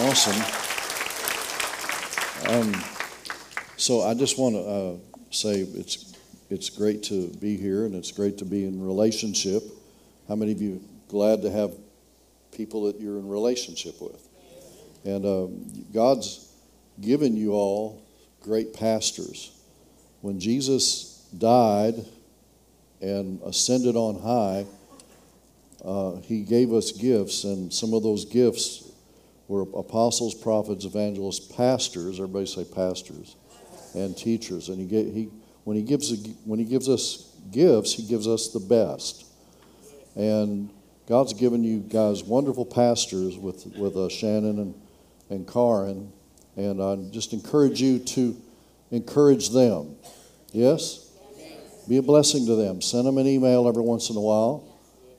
Awesome. Um, so I just want to uh, say it's it's great to be here and it's great to be in relationship. How many of you glad to have people that you're in relationship with? And um, God's given you all great pastors. When Jesus died and ascended on high, uh, he gave us gifts, and some of those gifts were apostles, prophets, evangelists, pastors. Everybody say pastors and teachers. And he, he when he gives when he gives us gifts, he gives us the best. And God's given you guys wonderful pastors with with uh, Shannon and and Karin, and I just encourage you to encourage them. Yes? Be a blessing to them. Send them an email every once in a while,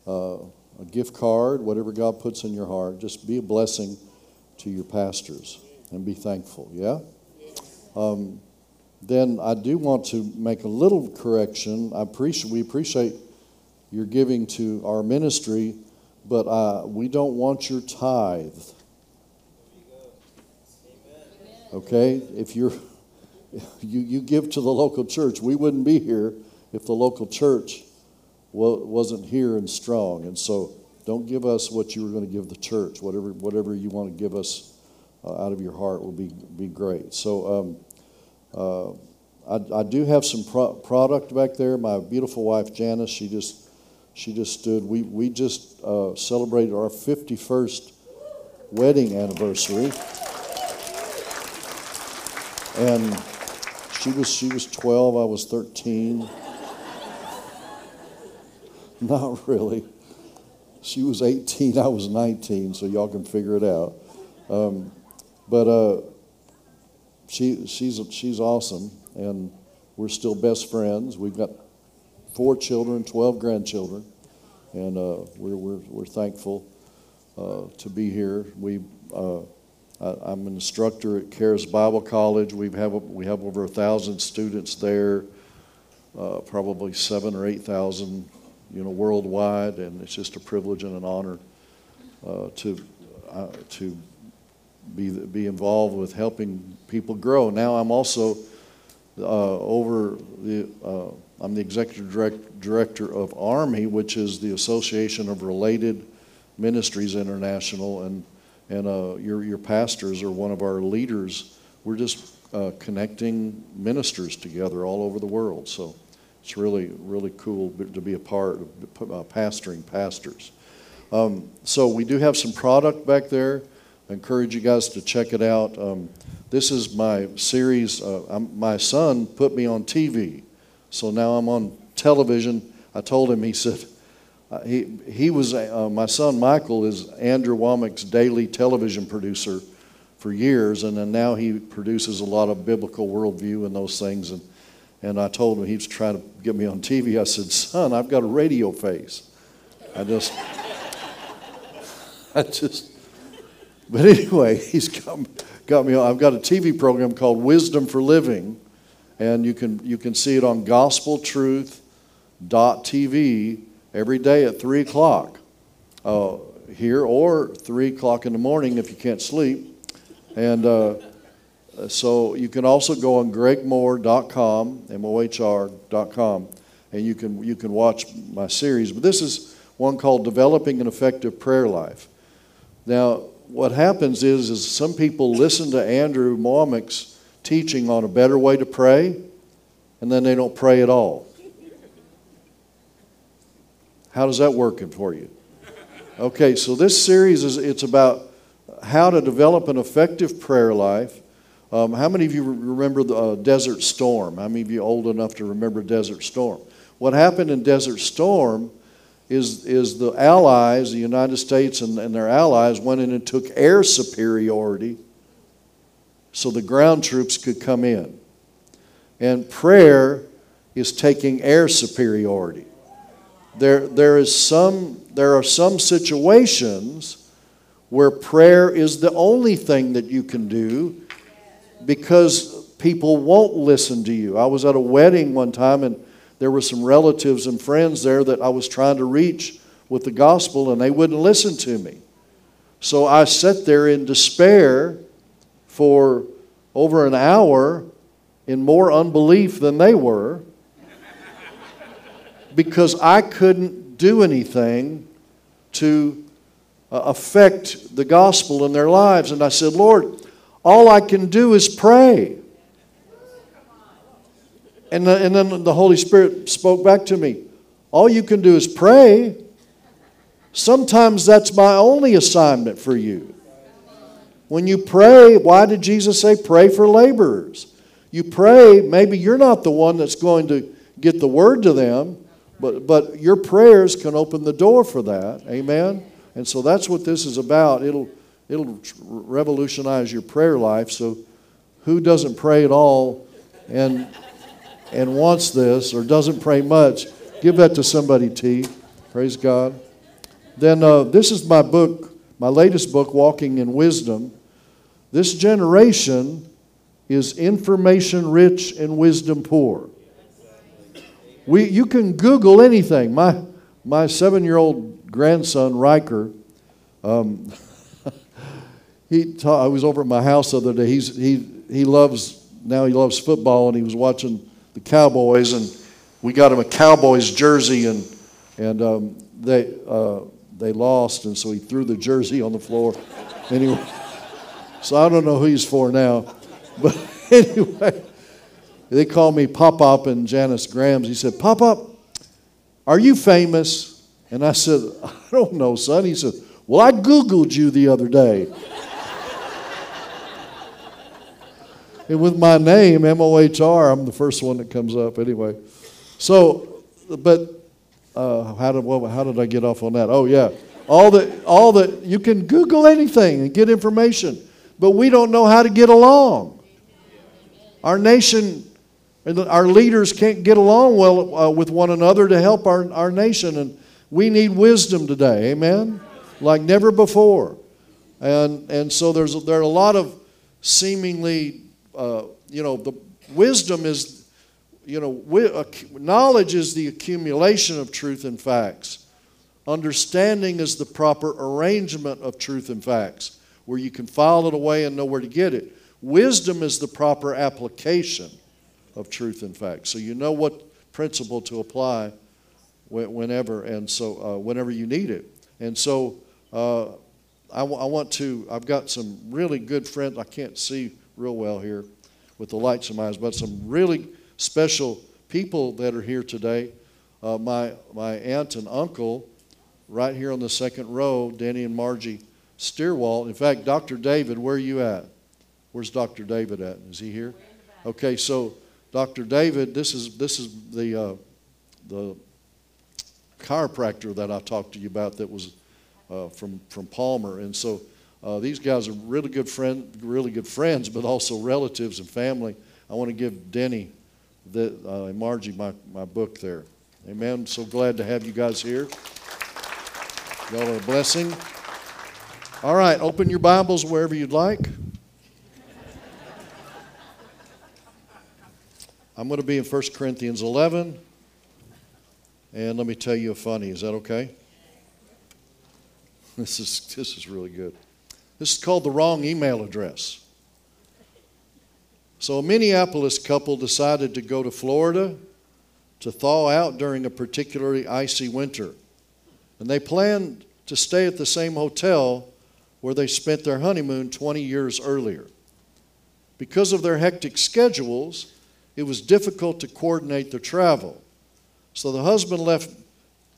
uh, a gift card, whatever God puts in your heart. Just be a blessing to your pastors and be thankful. Yeah? Um, then I do want to make a little correction. I appreciate, we appreciate your giving to our ministry, but uh, we don't want your tithe. Okay? If you're you, you give to the local church, we wouldn't be here if the local church wasn't here and strong. And so don't give us what you were going to give the church. Whatever, whatever you want to give us uh, out of your heart will be, be great. So um, uh, I, I, do have some pro- product back there. My beautiful wife, Janice, she just, she just stood. We, we just uh, celebrated our 51st wedding anniversary. And she was, she was 12, I was 13. Not really. She was 18, I was 19, so y'all can figure it out. Um, but uh, she, she's, she's awesome, and we're still best friends. We've got four children, 12 grandchildren, and uh, we're, we're, we're thankful uh, to be here. We, uh, I, am an instructor at Charis Bible College. We have, we have over a thousand students there, uh, probably seven or 8,000 you know, worldwide, and it's just a privilege and an honor uh, to uh, to be be involved with helping people grow. Now I'm also uh, over the uh, I'm the executive direct, director of Army, which is the Association of Related Ministries International, and and uh, your your pastors are one of our leaders. We're just connecting ministers together all over the world. So it's really, really cool to be a part of uh, pastoring pastors. Um, so we do have some product back there. I encourage you guys to check it out. Um, this is my series. Uh, my son put me on TV, so now I'm on television. I told him, he said, uh, he, he was, uh, my son Michael is Andrew Wommack's daily television producer for years, and then now he produces a lot of biblical worldview and those things. And and I told him he was trying to get me on TV. I said, Son, I've got a radio face. I just, I just, but anyway, he's got, got me on. I've got a TV program called Wisdom for Living, and you can, you can see it on gospeltruth.tv every day at 3 o'clock uh, here or 3 o'clock in the morning if you can't sleep. And, uh, Uh, so you can also go on gregmohr.com, M-O-H-R.com, and you can, you can watch my series. But this is one called Developing an Effective Prayer Life. Now, what happens is, is some people listen to Andrew Wommack's teaching on a better way to pray, and then they don't pray at all. How does that work for you? Okay, so this series is it's about how to develop an effective prayer life um, how many of you remember the uh, Desert Storm? How many of you old enough to remember Desert Storm? What happened in Desert Storm is, is the Allies, the United States and, and their allies, went in and took air superiority so the ground troops could come in. And prayer is taking air superiority. There, there, is some, there are some situations where prayer is the only thing that you can do because people won't listen to you. I was at a wedding one time and there were some relatives and friends there that I was trying to reach with the gospel and they wouldn't listen to me. So I sat there in despair for over an hour in more unbelief than they were because I couldn't do anything to uh, affect the gospel in their lives. And I said, Lord, all I can do is pray. And, the, and then the Holy Spirit spoke back to me. All you can do is pray. Sometimes that's my only assignment for you. When you pray, why did Jesus say pray for laborers? You pray, maybe you're not the one that's going to get the word to them, but, but your prayers can open the door for that. Amen? And so that's what this is about. It'll, it'll revolutionize your prayer life. So, who doesn't pray at all and, and wants this or doesn't pray much? Give that to somebody, T. Praise God. Then, uh, this is my book, my latest book, Walking in Wisdom. This generation is information rich and wisdom poor. We, you can Google anything. My, my seven year old grandson, Riker, um, he I was over at my house the other day. He's, he, he loves, now he loves football, and he was watching the Cowboys, and we got him a Cowboys jersey, and, and um, they, uh, they lost, and so he threw the jersey on the floor. Anyway, so I don't know who he's for now. But anyway, they call me Pop Up and Janice Grams. He said, Pop Up, are you famous? And I said, I don't know, son. He said, Well, I Googled you the other day. And with my name, M O H R, I'm the first one that comes up anyway. So, but uh, how, did, well, how did I get off on that? Oh, yeah. All the, all the, you can Google anything and get information, but we don't know how to get along. Our nation our leaders can't get along well uh, with one another to help our, our nation. And we need wisdom today, amen? Like never before. And, and so there's, there are a lot of seemingly, uh, you know, the wisdom is, you know, uh, knowledge is the accumulation of truth and facts. Understanding is the proper arrangement of truth and facts, where you can file it away and know where to get it. Wisdom is the proper application of truth and facts. So you know what principle to apply whenever and so uh, whenever you need it. And so uh, I, w- I want to. I've got some really good friends. I can't see real well here with the lights in my eyes, but some really special people that are here today. Uh, my my aunt and uncle, right here on the second row, Danny and Margie Steerwalt. In fact, Dr. David, where are you at? Where's Dr. David at? Is he here? Okay, so Dr. David, this is, this is the, uh, the chiropractor that I talked to you about that was uh, from, from Palmer. And so uh, these guys are really good, friend, really good friends, but also relatives and family. I want to give Denny the, uh, and Margie my, my book there. Amen. So glad to have you guys here. Y'all are a blessing. All right, open your Bibles wherever you'd like. I'm going to be in 1 Corinthians 11. And let me tell you a funny. Is that okay? This is, this is really good. This is called the wrong email address. So, a Minneapolis couple decided to go to Florida to thaw out during a particularly icy winter. And they planned to stay at the same hotel where they spent their honeymoon 20 years earlier. Because of their hectic schedules, it was difficult to coordinate their travel. So the husband left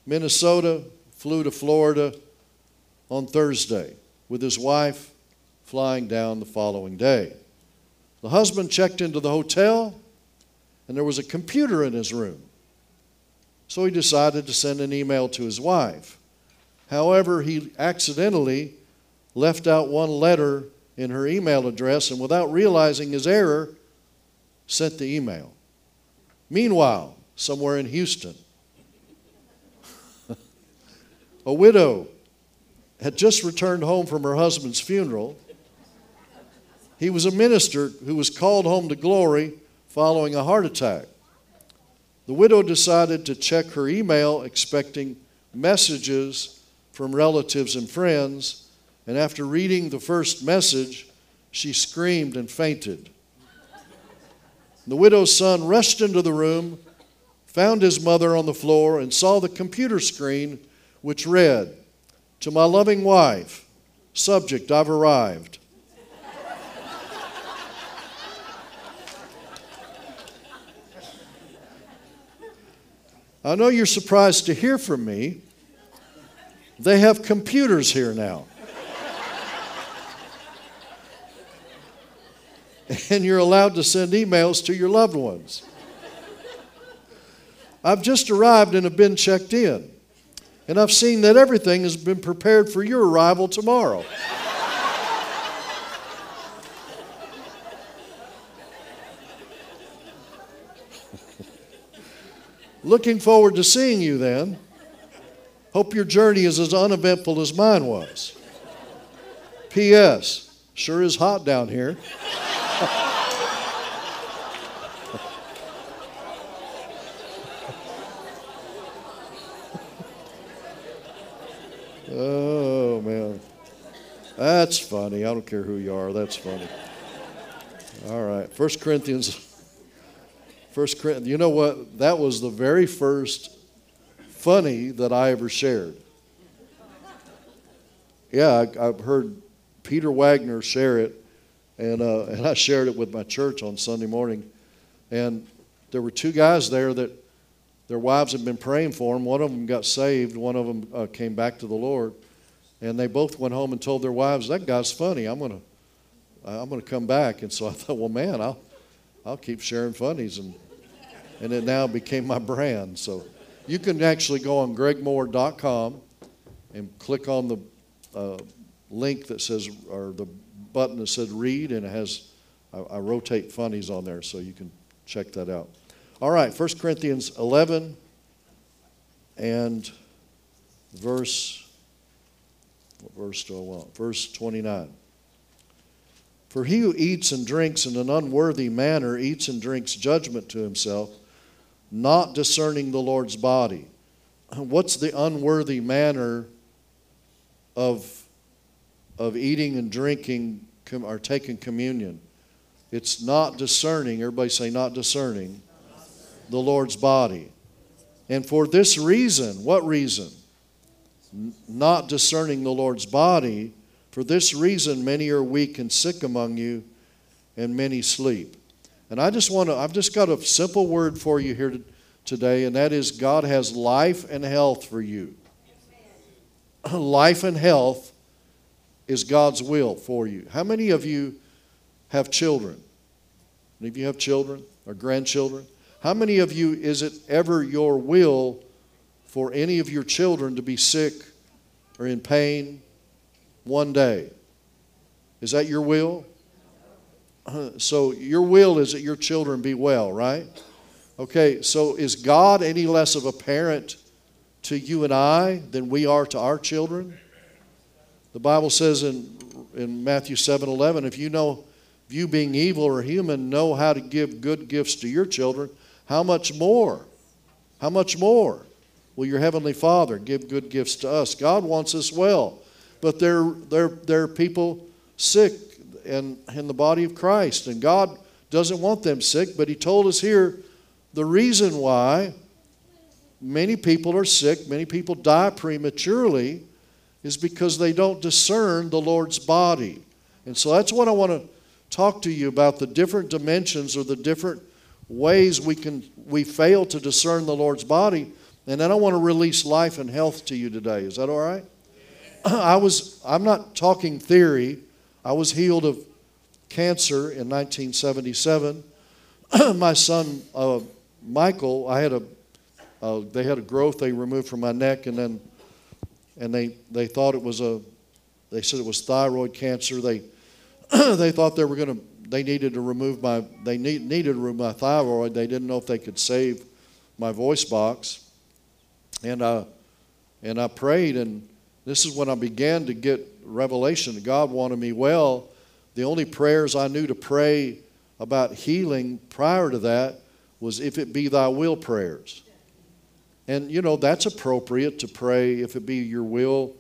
Minnesota, flew to Florida on Thursday, with his wife flying down the following day. The husband checked into the hotel, and there was a computer in his room. So he decided to send an email to his wife. However, he accidentally left out one letter in her email address, and without realizing his error, sent the email. Meanwhile, somewhere in Houston, a widow had just returned home from her husband's funeral. He was a minister who was called home to glory following a heart attack. The widow decided to check her email, expecting messages from relatives and friends, and after reading the first message, she screamed and fainted. The widow's son rushed into the room, found his mother on the floor, and saw the computer screen which read, To my loving wife, subject, I've arrived. I know you're surprised to hear from me. They have computers here now. and you're allowed to send emails to your loved ones. I've just arrived and have been checked in, and I've seen that everything has been prepared for your arrival tomorrow. Looking forward to seeing you then. Hope your journey is as uneventful as mine was. P.S. Sure is hot down here. oh, man. That's funny. I don't care who you are. That's funny. All right. First Corinthians. First Corinthians. You know what? That was the very first funny that I ever shared. Yeah, I, have heard Peter Wagner share it, and, uh, and I shared it with my church on Sunday morning. And there were two guys there that their wives had been praying for them. One of them got saved, one of them uh, came back to the Lord. And they both went home and told their wives, That guy's funny. I'm going to. I'm going to come back. And so I thought, well, man, I'll, I'll keep sharing funnies. And, and it now became my brand. So you can actually go on gregmohr.com and click on the uh, link that says, or the button that says read, and it has, I, I rotate funnies on there, so you can check that out. All right, 1 Corinthians 11 and verse, what verse do I want? Verse 29. For he who eats and drinks in an unworthy manner eats and drinks judgment to himself not discerning the Lord's body. What's the unworthy manner of, of eating and drinking or taking communion? It's not discerning, everybody say, not discerning the Lord's body. And for this reason, what reason? Not discerning the Lord's body, for this reason, many are weak and sick among you, and many sleep. And I just want to, I've just got a simple word for you here today, and that is God has life and health for you. life and health is God's will for you. How many of you have children? Any of you have children or grandchildren? How many of you is it ever your will for any of your children to be sick or in pain one day? Is that your will? Uh, so, your will is that your children be well, right? Okay, so is God any less of a parent to you and I than we are to our children? The Bible says in, in Matthew 7 11, if you know, if you being evil or human know how to give good gifts to your children, how much more? How much more will your Heavenly Father give good gifts to us? God wants us well, but there, there, there are people sick and in the body of Christ. And God doesn't want them sick, but He told us here the reason why many people are sick, many people die prematurely, is because they don't discern the Lord's body. And so that's what I want to talk to you about the different dimensions or the different ways we can we fail to discern the Lord's body. And then I want to release life and health to you today. Is that all right? I was I'm not talking theory. I was healed of cancer in 1977. My son, uh, Michael, I had a, uh, they had a growth they removed from my neck, and then, and they, they thought it was a, they said it was thyroid cancer. They, they thought they were going to, they needed to remove my, they need, needed to remove my thyroid. They didn't know if they could save my voice box. And, uh, and I prayed, and this is when I began to get revelation God wanted me well. The only prayers I knew to pray about healing prior to that was if it be thy will prayers. And you know, that's appropriate to pray if it be your will.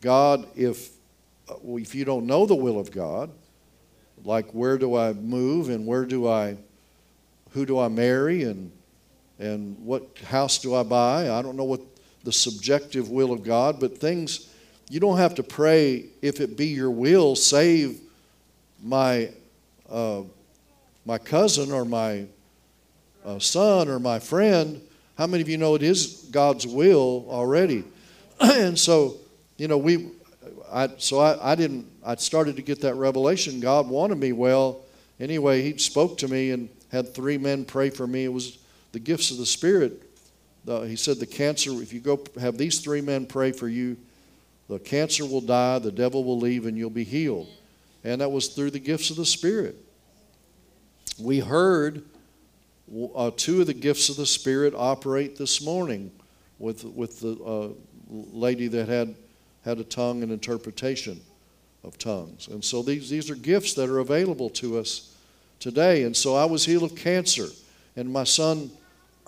God, if uh, if you don't know the will of God, like where do I move and where do I, who do I marry and and what house do I buy? I don't know what the subjective will of God, but things you don't have to pray if it be your will, save my uh, my cousin or my uh, son or my friend. How many of you know it is God's will already? and so, you know, we, I, so I, I didn't, I started to get that revelation. God wanted me well. Anyway, He spoke to me and had three men pray for me. It was the gifts of the Spirit. The, he said, The cancer, if you go have these three men pray for you, the cancer will die, the devil will leave, and you'll be healed. And that was through the gifts of the Spirit. We heard uh, two of the gifts of the Spirit operate this morning with, with the uh, lady that had, had a tongue and interpretation of tongues. And so these, these are gifts that are available to us today. And so I was healed of cancer. And my son,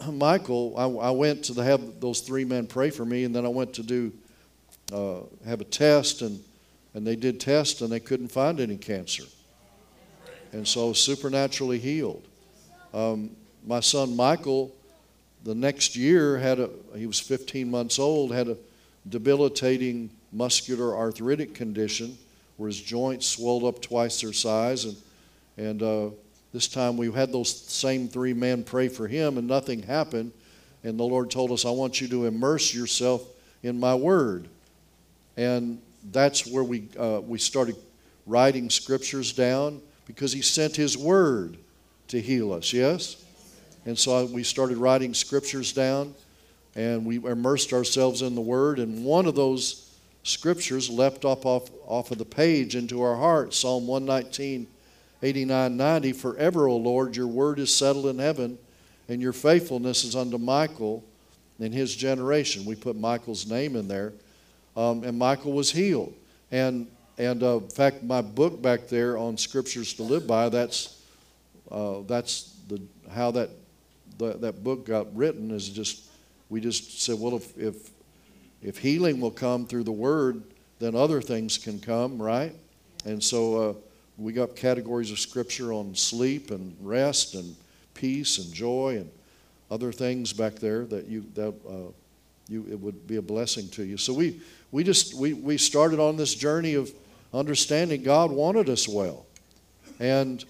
Michael, I, I went to have those three men pray for me, and then I went to do uh, have a test, and, and they did test, and they couldn't find any cancer. And so supernaturally healed. Um, my son Michael, the next year, had a, he was 15 months old, had a debilitating muscular arthritic condition where his joints swelled up twice their size. And, and uh, this time we had those same three men pray for him, and nothing happened. And the Lord told us, I want you to immerse yourself in my word. And that's where we, uh, we started writing scriptures down because he sent his word to heal us, yes? And so we started writing scriptures down and we immersed ourselves in the Word. And one of those scriptures leapt up off, off of the page into our heart Psalm 119, 89, 90. Forever, O Lord, your word is settled in heaven, and your faithfulness is unto Michael in his generation. We put Michael's name in there. Um, and Michael was healed. And, and uh, in fact, my book back there on scriptures to live by, that's, uh, that's the, how that the, that book got written is just we just said, well, if, if if healing will come through the word, then other things can come, right? And so uh, we got categories of scripture on sleep and rest and peace and joy and other things back there that you that uh, you it would be a blessing to you. So we we just we we started on this journey of understanding God wanted us well, and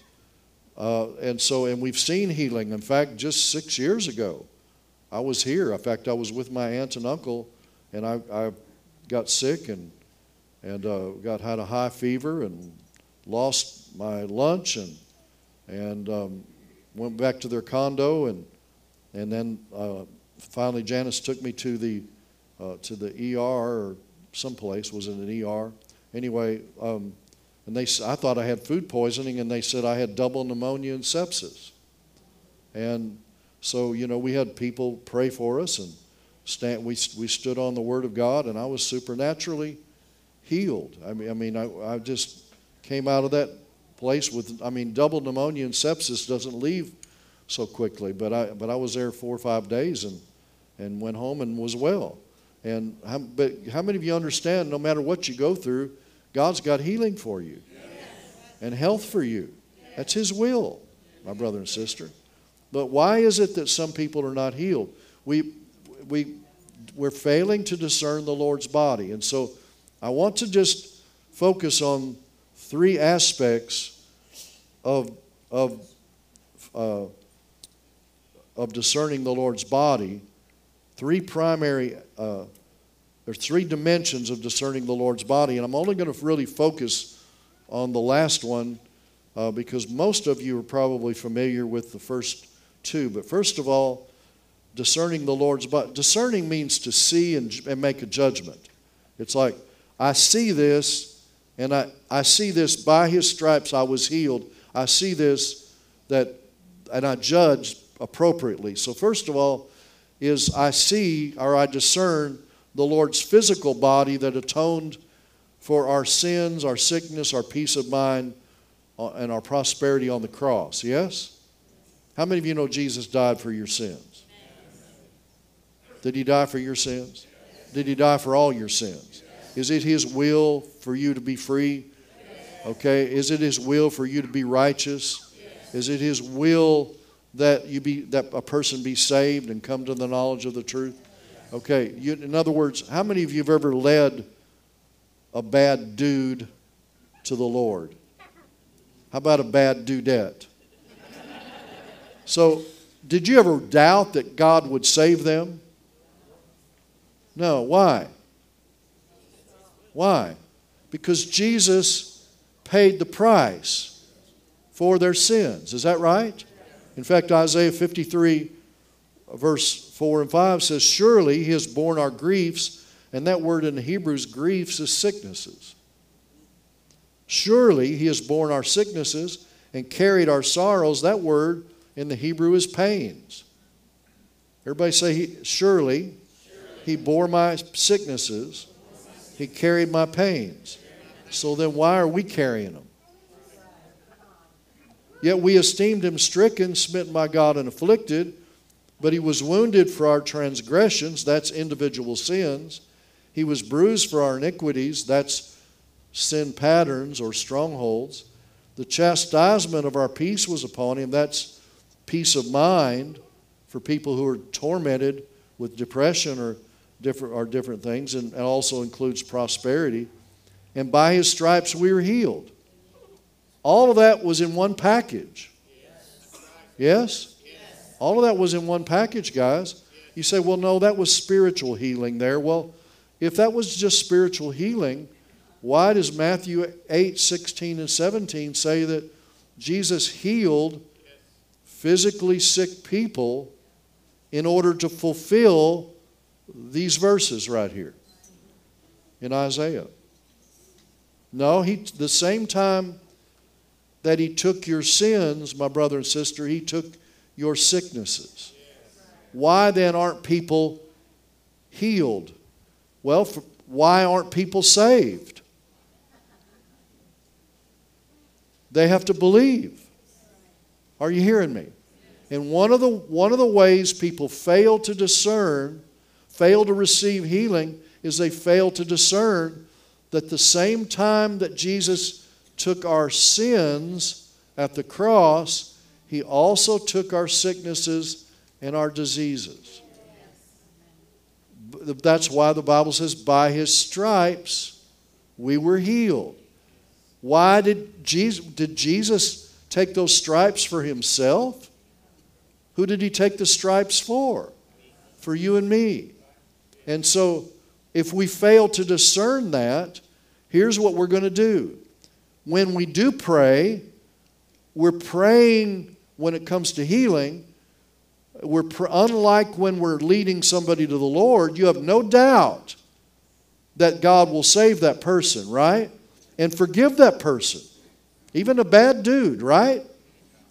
uh, and so, and we've seen healing. In fact, just six years ago, I was here. In fact, I was with my aunt and uncle, and I, I got sick and and uh, got had a high fever and lost my lunch and and um, went back to their condo and and then uh, finally Janice took me to the uh, to the ER or someplace was in an ER. Anyway, um, and they, I thought I had food poisoning, and they said I had double pneumonia and sepsis. And so, you know, we had people pray for us, and stand, we, we stood on the Word of God, and I was supernaturally healed. I mean, I, mean I, I just came out of that place with, I mean, double pneumonia and sepsis doesn't leave so quickly, but I, but I was there four or five days and, and went home and was well. And how, but how many of you understand no matter what you go through, God's got healing for you and health for you. That's His will, my brother and sister. But why is it that some people are not healed? We, we, we're failing to discern the Lord's body. And so I want to just focus on three aspects of, of, uh, of discerning the Lord's body. Three primary uh, there's three dimensions of discerning the Lord's body, and I'm only going to really focus on the last one uh, because most of you are probably familiar with the first two. But first of all, discerning the Lord's body. Discerning means to see and, and make a judgment. It's like, I see this, and I, I see this by his stripes I was healed. I see this that, and I judge appropriately. So, first of all, is I see or I discern the Lord's physical body that atoned for our sins, our sickness, our peace of mind, uh, and our prosperity on the cross. Yes? How many of you know Jesus died for your sins? Did he die for your sins? Did he die for all your sins? Is it His will for you to be free? Okay. Is it His will for you to be righteous? Is it His will that you be that a person be saved and come to the knowledge of the truth? Okay. You, in other words, how many of you have ever led a bad dude to the Lord? How about a bad dudette? So, did you ever doubt that God would save them? No. Why? Why? Because Jesus paid the price for their sins. Is that right? In fact, Isaiah 53, verse 4 and 5 says, Surely he has borne our griefs, and that word in Hebrews, griefs, is sicknesses. Surely he has borne our sicknesses and carried our sorrows. That word in the Hebrew is pains. Everybody say, Surely he bore my sicknesses, he carried my pains. So then, why are we carrying them? Yet we esteemed him stricken, smitten by God, and afflicted. But he was wounded for our transgressions, that's individual sins. He was bruised for our iniquities, that's sin patterns or strongholds. The chastisement of our peace was upon him, that's peace of mind for people who are tormented with depression or different, or different things, and, and also includes prosperity. And by his stripes we were healed. All of that was in one package. Yes? All of that was in one package, guys. You say, well, no, that was spiritual healing there. Well, if that was just spiritual healing, why does Matthew 8, 16, and 17 say that Jesus healed physically sick people in order to fulfill these verses right here in Isaiah? No, he, the same time that he took your sins, my brother and sister, he took your sicknesses. Why then aren't people healed? Well, for, why aren't people saved? They have to believe. Are you hearing me? And one of the one of the ways people fail to discern, fail to receive healing is they fail to discern that the same time that Jesus took our sins at the cross, he also took our sicknesses and our diseases. That's why the Bible says, by his stripes we were healed. Why did Jesus, did Jesus take those stripes for himself? Who did he take the stripes for? For you and me. And so, if we fail to discern that, here's what we're going to do. When we do pray, we're praying when it comes to healing. We're pr- unlike when we're leading somebody to the Lord, you have no doubt that God will save that person, right? and forgive that person. Even a bad dude, right?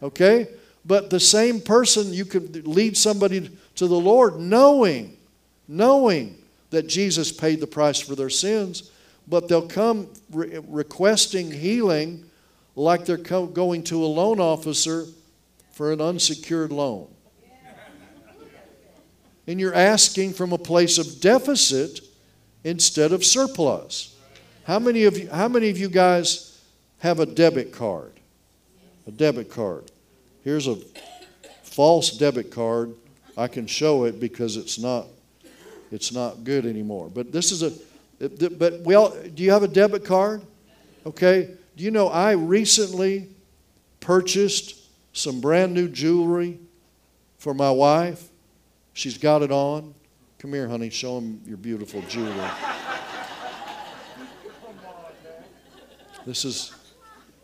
Okay? But the same person, you could lead somebody to the Lord knowing, knowing that Jesus paid the price for their sins, but they'll come re- requesting healing like they're co- going to a loan officer for an unsecured loan. And you're asking from a place of deficit instead of surplus. How many of you, how many of you guys have a debit card? A debit card. Here's a false debit card. I can show it because it's not it's not good anymore. But this is a but well, do you have a debit card? Okay. Do you know I recently purchased some brand new jewelry for my wife? She's got it on. Come here, honey. Show them your beautiful jewelry. This is,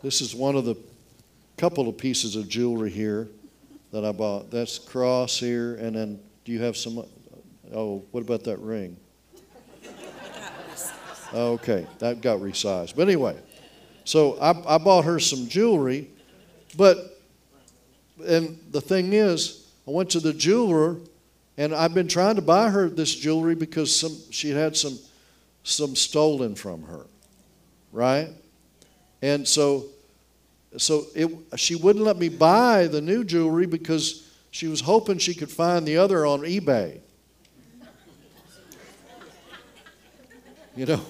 this is one of the couple of pieces of jewelry here that I bought. That's cross here, and then do you have some? Oh, what about that ring? Okay, that got resized. But anyway, so I, I bought her some jewelry, but, and the thing is, I went to the jeweler, and I've been trying to buy her this jewelry because some, she had some, some stolen from her, right? And so, so it, she wouldn't let me buy the new jewelry because she was hoping she could find the other on eBay. You know?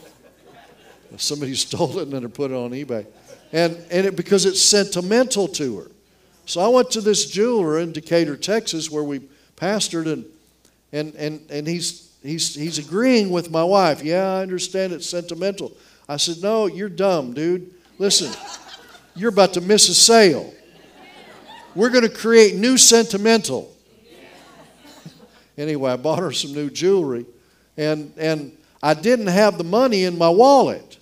Somebody stole it and then put it on eBay. And, and it, because it's sentimental to her. So I went to this jeweler in Decatur, Texas, where we pastored, and, and, and, and he's, he's, he's agreeing with my wife. Yeah, I understand it's sentimental. I said, No, you're dumb, dude. Listen, you're about to miss a sale. We're going to create new sentimental. anyway, I bought her some new jewelry, and, and I didn't have the money in my wallet,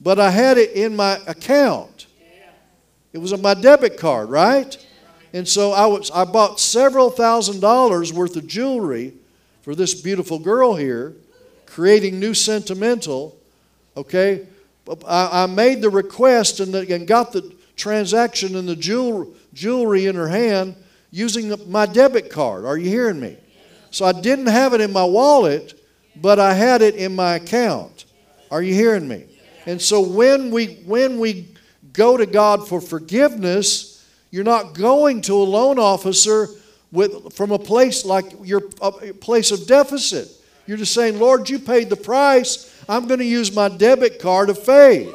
but I had it in my account. It was on my debit card, right? And so I, was, I bought several thousand dollars worth of jewelry for this beautiful girl here, creating new sentimental. Okay? I, I made the request and, the, and got the transaction and the jewel, jewelry in her hand using my debit card. Are you hearing me? So I didn't have it in my wallet, but I had it in my account. Are you hearing me? And so when we when we go to God for forgiveness, you're not going to a loan officer with, from a place like your place of deficit. You're just saying, Lord, you paid the price. I'm going to use my debit card of faith.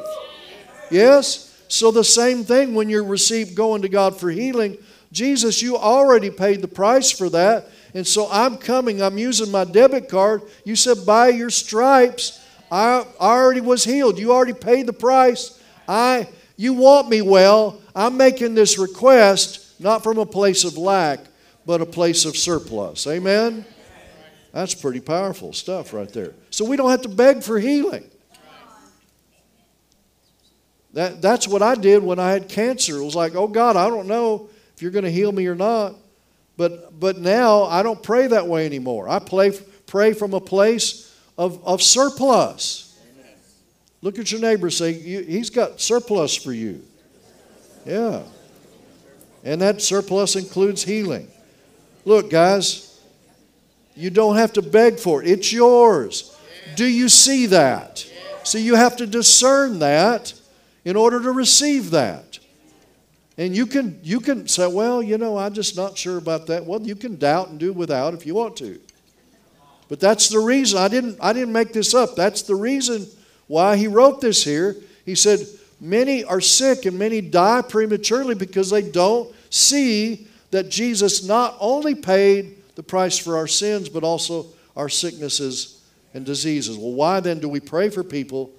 Yes? So the same thing when you receive going to God for healing. Jesus, you already paid the price for that. And so I'm coming, I'm using my debit card. You said, by your stripes, I already was healed. You already paid the price. I you want me well. I'm making this request not from a place of lack, but a place of surplus. Amen? That's pretty powerful stuff right there. So we don't have to beg for healing. That, that's what I did when I had cancer. It was like, oh God, I don't know if you're going to heal me or not. But, but now I don't pray that way anymore. I pray, pray from a place of, of surplus. Look at your neighbor say, He's got surplus for you. Yeah. And that surplus includes healing. Look, guys, you don't have to beg for it, it's yours. Do you see that? See, you have to discern that in order to receive that. And you can you can say, well, you know, I'm just not sure about that. Well, you can doubt and do without if you want to. But that's the reason. I didn't I didn't make this up. That's the reason why he wrote this here. He said, Many are sick and many die prematurely because they don't see that Jesus not only paid the price for our sins, but also our sicknesses and diseases. Well, why then do we pray for people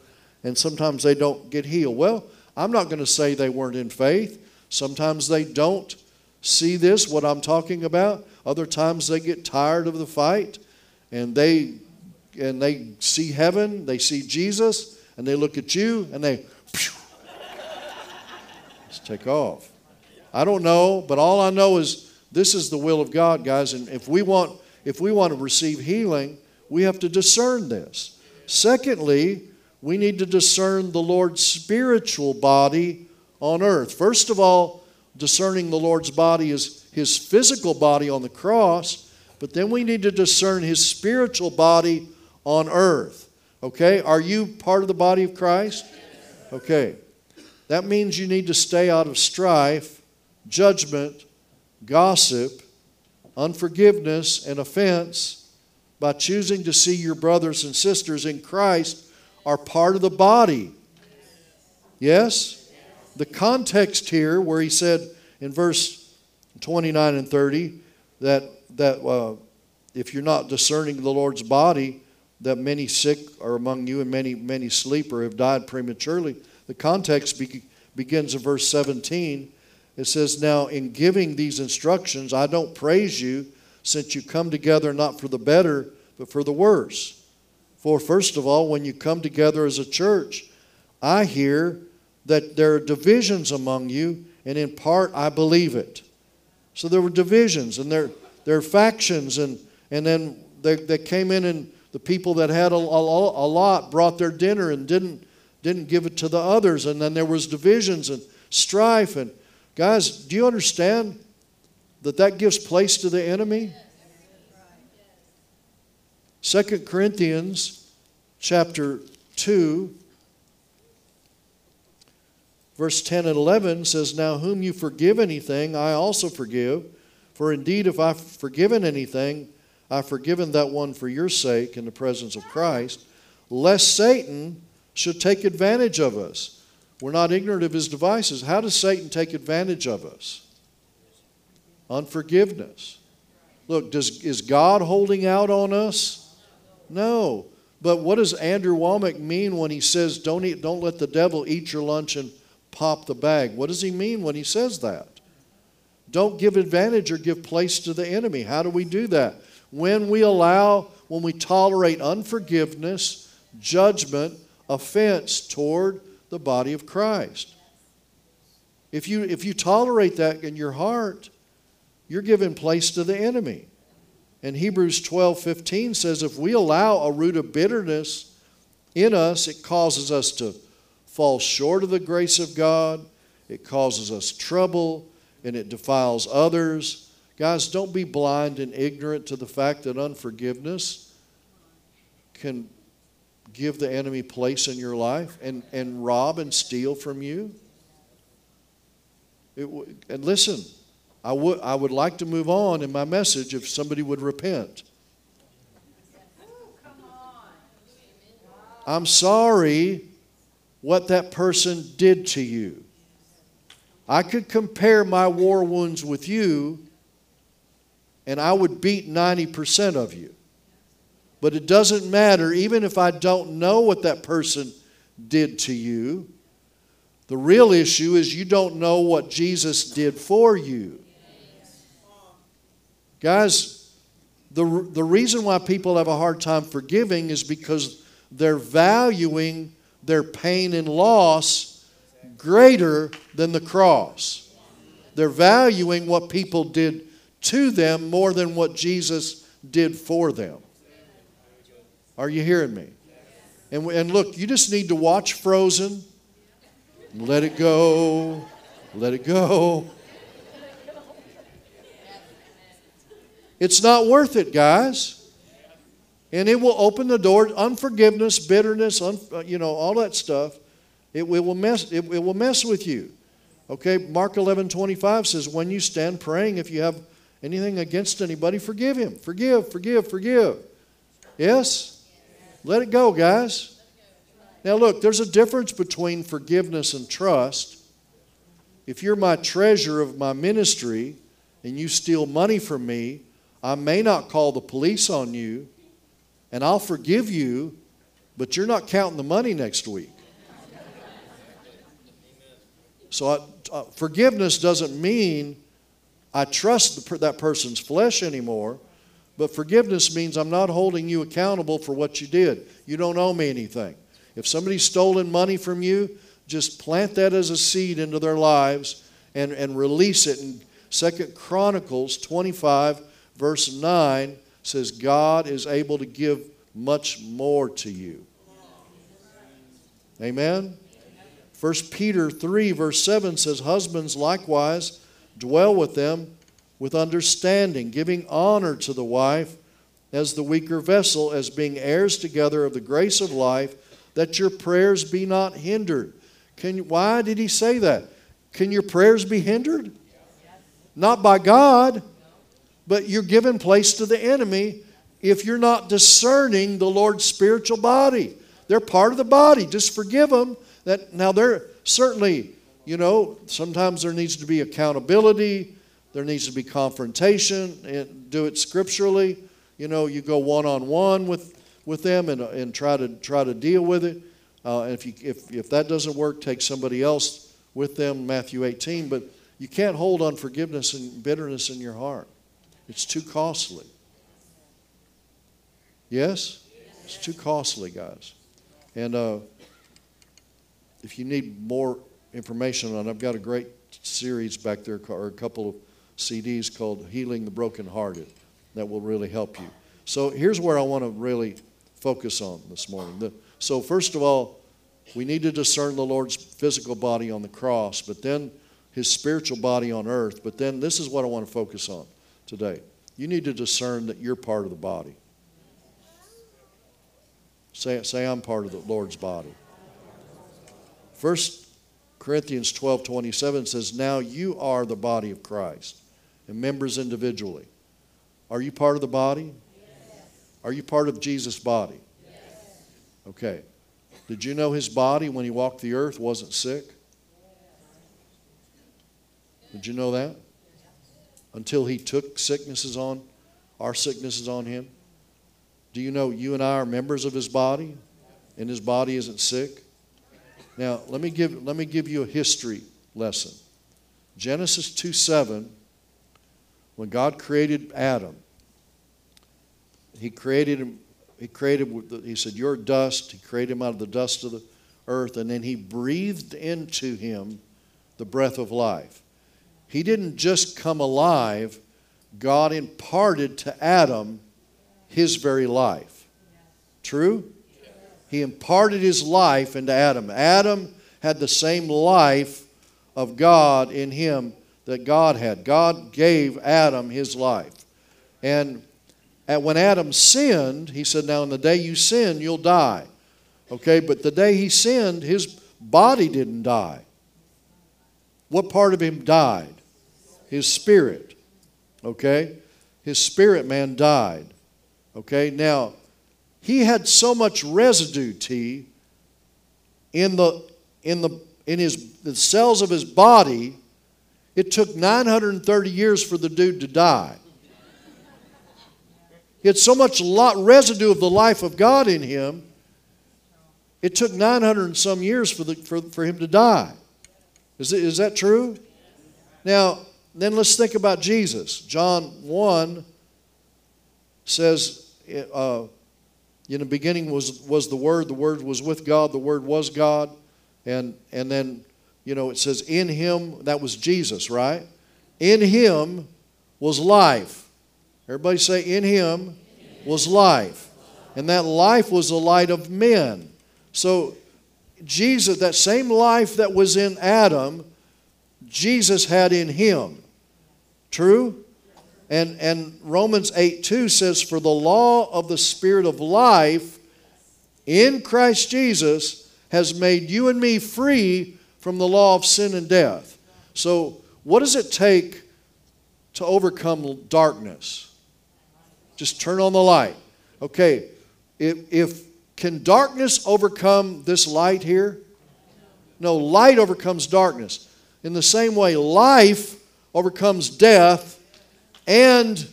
and sometimes they don't get healed? Well, I'm not going to say they weren't in faith. Sometimes they don't see this, what I'm talking about. Other times they get tired of the fight and they and they see heaven, they see Jesus, and they look at you and they just take off. I don't know, but all I know is this is the will of God, guys. And if we want, if we want to receive healing, we have to discern this. Secondly, we need to discern the Lord's spiritual body on earth. First of all, discerning the Lord's body is his physical body on the cross, but then we need to discern his spiritual body on earth. Okay? Are you part of the body of Christ? Okay. That means you need to stay out of strife, judgment, gossip, unforgiveness, and offense by choosing to see your brothers and sisters in Christ are part of the body. Yes? The context here, where he said in verse 29 and 30 that, that uh, if you're not discerning the Lord's body, that many sick are among you and many, many sleep or have died prematurely. The context be- begins in verse 17. It says, Now, in giving these instructions, I don't praise you, since you come together not for the better, but for the worse. For, first of all, when you come together as a church, I hear that there are divisions among you, and in part I believe it. So there were divisions, and there, there are factions, and, and then they, they came in and the people that had a, a, a lot brought their dinner and didn't, didn't give it to the others. And then there was divisions and strife. And guys, do you understand that that gives place to the enemy? Second Corinthians chapter 2 verse 10 and 11 says now whom you forgive anything I also forgive for indeed if I've forgiven anything I've forgiven that one for your sake in the presence of Christ, lest Satan should take advantage of us. We're not ignorant of his devices. How does Satan take advantage of us? Unforgiveness. Look, does, is God holding out on us? No. But what does Andrew Wommack mean when he says, don't, eat, don't let the devil eat your lunch and pop the bag? What does he mean when he says that? Don't give advantage or give place to the enemy. How do we do that? When we allow, when we tolerate unforgiveness, judgment, offense toward the body of Christ. If you, if you tolerate that in your heart, you're giving place to the enemy. And Hebrews 12 15 says, if we allow a root of bitterness in us, it causes us to fall short of the grace of God, it causes us trouble, and it defiles others. Guys, don't be blind and ignorant to the fact that unforgiveness can give the enemy place in your life and, and rob and steal from you. It, and listen, I would, I would like to move on in my message if somebody would repent. I'm sorry what that person did to you. I could compare my war wounds with you, and I would beat 90% of you. But it doesn't matter, even if I don't know what that person did to you. The real issue is you don't know what Jesus did for you. Guys, the, the reason why people have a hard time forgiving is because they're valuing their pain and loss greater than the cross. They're valuing what people did to them more than what Jesus did for them. Are you hearing me? And, and look, you just need to watch Frozen. Let it go. Let it go. It's not worth it, guys. And it will open the door to unforgiveness, bitterness, un, uh, you know, all that stuff. It, it, will mess, it, it will mess with you. Okay, Mark 11 25 says, When you stand praying, if you have anything against anybody, forgive him. Forgive, forgive, forgive. Yes? Let it go, guys. Now, look, there's a difference between forgiveness and trust. If you're my treasure of my ministry and you steal money from me, I may not call the police on you, and I'll forgive you, but you're not counting the money next week. So, I, uh, forgiveness doesn't mean I trust the, that person's flesh anymore, but forgiveness means I'm not holding you accountable for what you did. You don't owe me anything. If somebody's stolen money from you, just plant that as a seed into their lives and, and release it. In Second Chronicles 25 verse 9 says, God is able to give much more to you. Amen? 1 Peter 3, verse 7 says, Husbands likewise dwell with them with understanding, giving honor to the wife as the weaker vessel, as being heirs together of the grace of life, that your prayers be not hindered. Can, why did he say that? Can your prayers be hindered? Not by God but you're giving place to the enemy if you're not discerning the Lord's spiritual body. They're part of the body. Just forgive them. That now they're certainly, you know, sometimes there needs to be accountability. There needs to be confrontation. And do it scripturally. You know, you go one on one with with them and, and try to try to deal with it. Uh, and if you if if that doesn't work, take somebody else with them. Matthew 18. But you can't hold unforgiveness and bitterness in your heart. It's too costly. Yes? It's too costly, guys. And uh, if you need more information on it, I've got a great series back there, or a couple of CDs called Healing the Brokenhearted that will really help you. So here's where I want to really focus on this morning. The, so, first of all, we need to discern the Lord's physical body on the cross, but then his spiritual body on earth. But then this is what I want to focus on today. You need to discern that you're part of the body. Say, say I'm part of the Lord's body. First Corinthians 12 27 says, Now you are the body of Christ and members individually. Are you part of the body? Yes. Are you part of Jesus' body? Yes. Okay. Did you know his body, when he walked the earth, wasn't sick? Did you know that? Until he took sicknesses on, our sicknesses on him. Do you know you and I are members of his body and his body isn't sick? Now, let me give, let me give you a history lesson. Genesis 2 7, when God created Adam, he created him, he created, he said, You're dust. He created him out of the dust of the earth, and then he breathed into him the breath of life. He didn't just come alive, God imparted to Adam his very life. True? He imparted his life into Adam. Adam had the same life of God in him that God had. God gave Adam his life. And when Adam sinned, he said, Now, in the day you sin, you'll die. Okay, but the day he sinned, his body didn't die. What part of him died? His spirit. Okay? His spirit man died. Okay, now, he had so much residue, T, in the, in the, in his, the cells of his body, it took 930 years for the dude to die. He had so much lot, residue of the life of God in him, it took 900 and some years for, the, for, for him to die. Is, it, is that true? Now, then let's think about Jesus. John 1 says, uh, in the beginning was, was the Word, the Word was with God, the Word was God. And, and then, you know, it says, in Him, that was Jesus, right? In Him was life Everybody say, In him was life. And that life was the light of men. So, Jesus, that same life that was in Adam, Jesus had in him. True? And, and Romans 8 2 says, For the law of the Spirit of life in Christ Jesus has made you and me free from the law of sin and death. So, what does it take to overcome darkness? Just turn on the light. Okay, if, if can darkness overcome this light here? No, light overcomes darkness. In the same way, life overcomes death and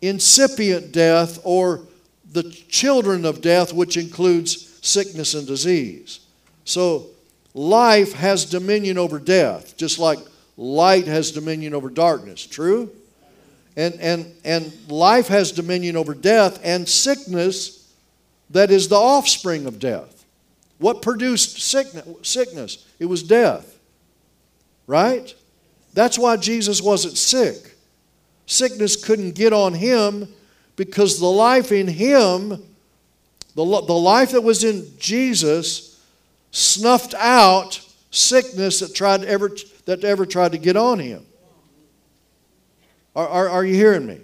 incipient death or the children of death, which includes sickness and disease. So, life has dominion over death, just like light has dominion over darkness. True? And, and, and life has dominion over death and sickness that is the offspring of death. What produced sickness? sickness? It was death. Right? That's why Jesus wasn't sick. Sickness couldn't get on him because the life in him, the, the life that was in Jesus, snuffed out sickness that tried ever that ever tried to get on him. Are, are, are you hearing me?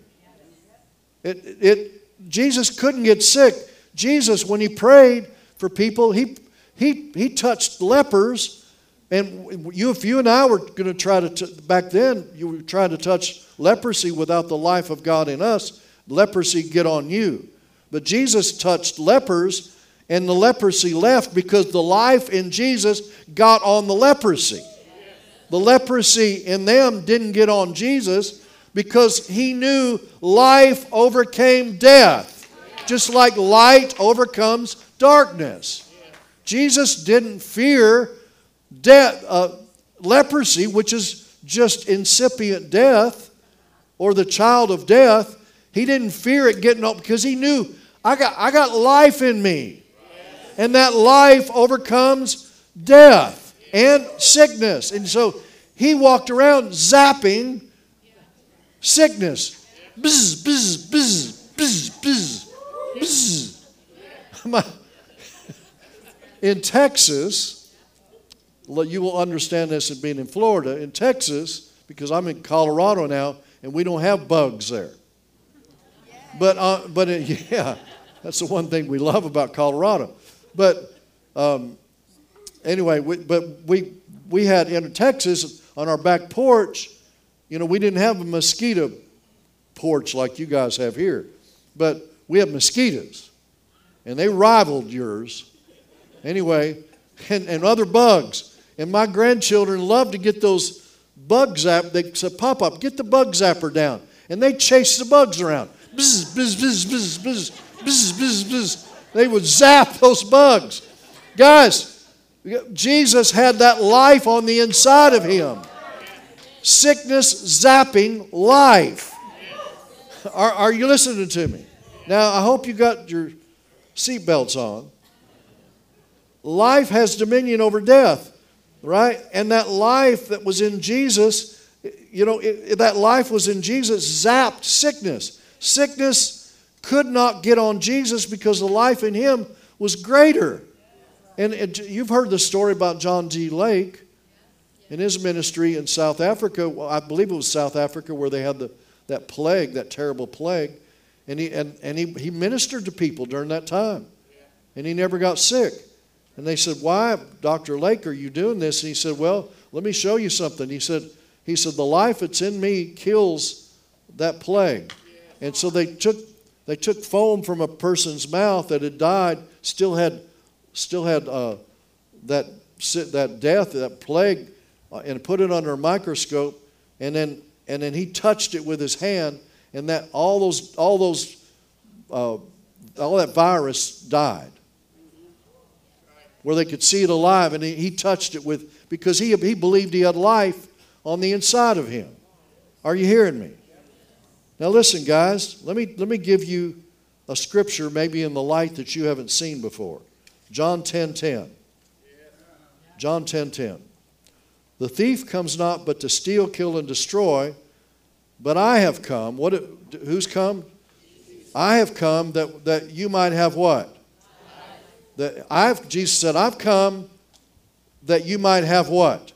It, it, Jesus couldn't get sick. Jesus, when he prayed for people, he, he, he touched lepers. And you, if you and I were going to try to, t- back then, you were trying to touch leprosy without the life of God in us, leprosy get on you. But Jesus touched lepers, and the leprosy left because the life in Jesus got on the leprosy. The leprosy in them didn't get on Jesus, because he knew life overcame death, just like light overcomes darkness. Jesus didn't fear death, uh, leprosy, which is just incipient death, or the child of death. He didn't fear it getting up because he knew I got, I got life in me. And that life overcomes death and sickness. And so he walked around zapping sickness. Bzz, bzz, bzz, bzz, bzz, bzz. In Texas, you will understand this in being in Florida. In Texas, because I'm in Colorado now, and we don't have bugs there. But, uh, but it, yeah, that's the one thing we love about Colorado. But um, anyway, we, but we, we had in Texas on our back porch, you know, we didn't have a mosquito porch like you guys have here, but we have mosquitoes, and they rivaled yours. Anyway, and, and other bugs. And my grandchildren love to get those bug zap. They said, Pop up, get the bug zapper down. And they chase the bugs around. Bzz, bzz, bzz, bzz, bzz, bzz, bzz, bzz. They would zap those bugs. Guys, Jesus had that life on the inside of him. Sickness zapping life. Are, are you listening to me? Now, I hope you got your seatbelts on. Life has dominion over death, right? And that life that was in Jesus, you know, it, that life was in Jesus, zapped sickness. Sickness could not get on Jesus because the life in him was greater. And it, you've heard the story about John G. Lake in his ministry in South Africa. Well, I believe it was South Africa where they had the, that plague, that terrible plague. And, he, and, and he, he ministered to people during that time. And he never got sick. And they said, Why, Dr. Lake, are you doing this? And he said, Well, let me show you something. He said, he said, The life that's in me kills that plague. And so they took they took foam from a person's mouth that had died, still had still had uh, that that death, that plague, uh, and put it under a microscope, and then and then he touched it with his hand, and that all those all those uh, all that virus died where they could see it alive. And he, he touched it with, because he, he believed he had life on the inside of him. Are you hearing me? Now, listen, guys, let me, let me give you a scripture maybe in the light that you haven't seen before. John 10 10. John 10 10. The thief comes not but to steal, kill, and destroy, but I have come. What, who's come? I have come that, that you might have what? That I've, Jesus said, I've come that you might have what?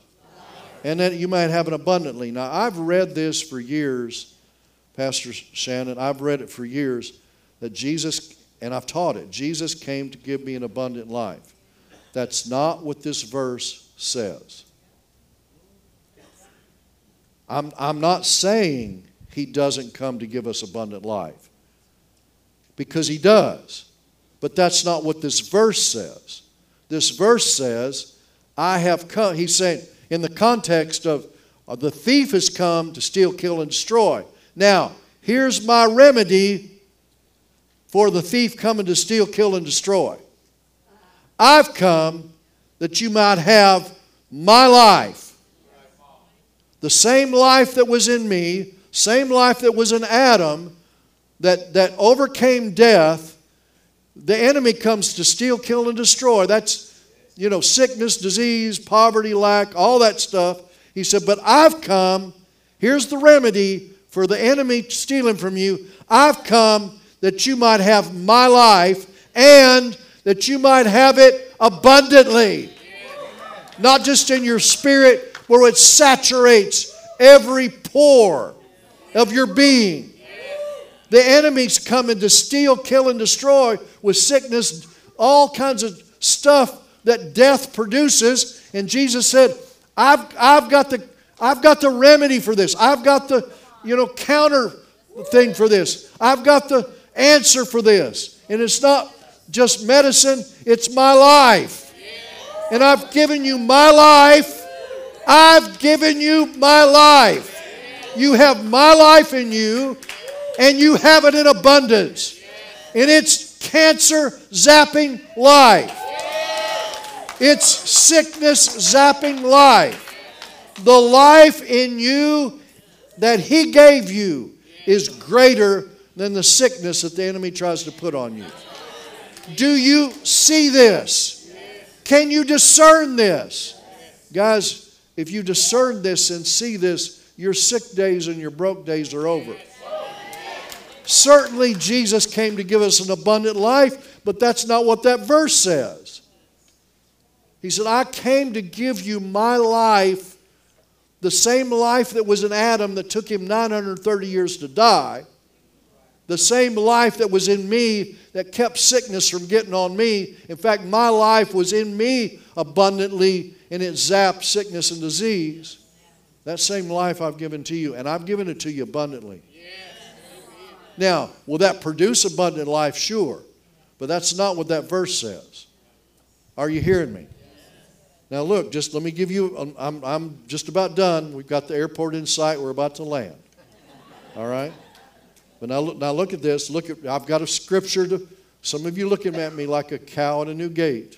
And that you might have it abundantly. Now, I've read this for years, Pastor Shannon. I've read it for years that Jesus, and I've taught it, Jesus came to give me an abundant life. That's not what this verse says. I'm, I'm not saying he doesn't come to give us abundant life, because he does. But that's not what this verse says. This verse says, I have come. He's saying, in the context of, of the thief has come to steal, kill, and destroy. Now, here's my remedy for the thief coming to steal, kill, and destroy. I've come that you might have my life. The same life that was in me, same life that was in Adam, that, that overcame death the enemy comes to steal, kill, and destroy. That's, you know, sickness, disease, poverty, lack, all that stuff. He said, But I've come, here's the remedy for the enemy stealing from you. I've come that you might have my life and that you might have it abundantly. Not just in your spirit, where it saturates every pore of your being. The enemy's coming to steal, kill, and destroy with sickness, all kinds of stuff that death produces. And Jesus said, I've, I've, got the, I've got the remedy for this. I've got the, you know, counter thing for this. I've got the answer for this. And it's not just medicine, it's my life. And I've given you my life. I've given you my life. You have my life in you and you have it in abundance. And it's cancer zapping life. It's sickness zapping life. The life in you that He gave you is greater than the sickness that the enemy tries to put on you. Do you see this? Can you discern this? Guys, if you discern this and see this, your sick days and your broke days are over. Certainly, Jesus came to give us an abundant life, but that's not what that verse says. He said, I came to give you my life, the same life that was in Adam that took him 930 years to die, the same life that was in me that kept sickness from getting on me. In fact, my life was in me abundantly and it zapped sickness and disease. That same life I've given to you, and I've given it to you abundantly. Now, will that produce abundant life? Sure. But that's not what that verse says. Are you hearing me? Now, look, just let me give you, I'm, I'm, just about done. We've got the airport in sight. We're about to land. All right? But now now look at this. Look at, I've got a scripture to, some of you looking at me like a cow at a new gate.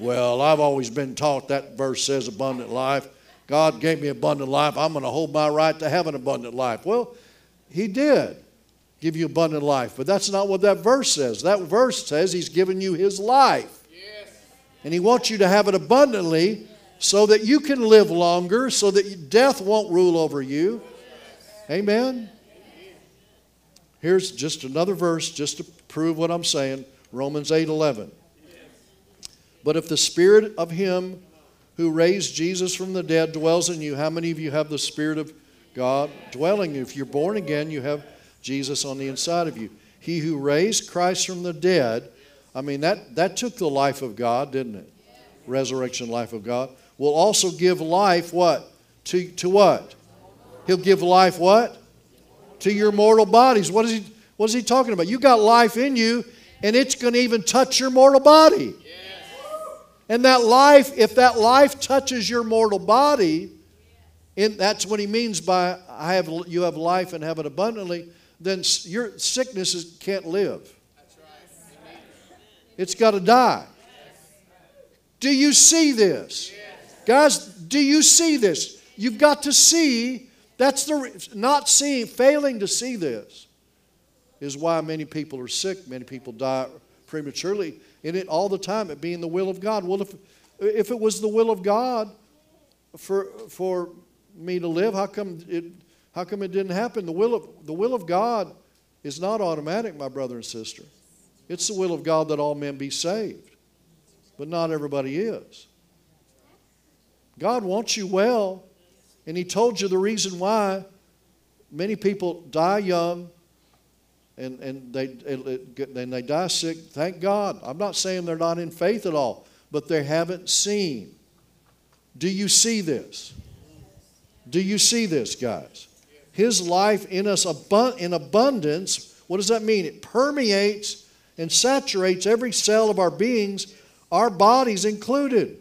Well, I've always been taught that verse says abundant life. God gave me abundant life. I'm going to hold my right to have an abundant life. Well, He did give you abundant life, but that's not what that verse says. That verse says He's given you His life. And He wants you to have it abundantly so that you can live longer, so that death won't rule over you. Amen. Here's just another verse just to prove what I'm saying Romans 8 11. But if the Spirit of Him who raised Jesus from the dead dwells in you, how many of you have the Spirit of God dwelling? If you're born again, you have Jesus on the inside of you. He who raised Christ from the dead, I mean, that, that took the life of God, didn't it? Resurrection life of God. Will also give life what? To, to what? He'll give life what? To your mortal bodies. What is he, what is he talking about? You got life in you, and it's going to even touch your mortal body. And that life, if that life touches your mortal body, and that's what he means by I have, you have life and have it abundantly, then your sickness can't live. It's got to die. Do you see this? Guys, do you see this? You've got to see. That's the not seeing, failing to see this is why many people are sick, many people die prematurely in it all the time, it being the will of God. Well, if, if it was the will of God for, for me to live, how come, it, how come it didn't happen? The will, of, the will of God is not automatic, my brother and sister. It's the will of God that all men be saved, but not everybody is. God wants you well, and He told you the reason why many people die young and, and, they, and they die sick. Thank God. I'm not saying they're not in faith at all, but they haven't seen. Do you see this? Do you see this, guys? His life in us in abundance, what does that mean? It permeates and saturates every cell of our beings, our bodies included.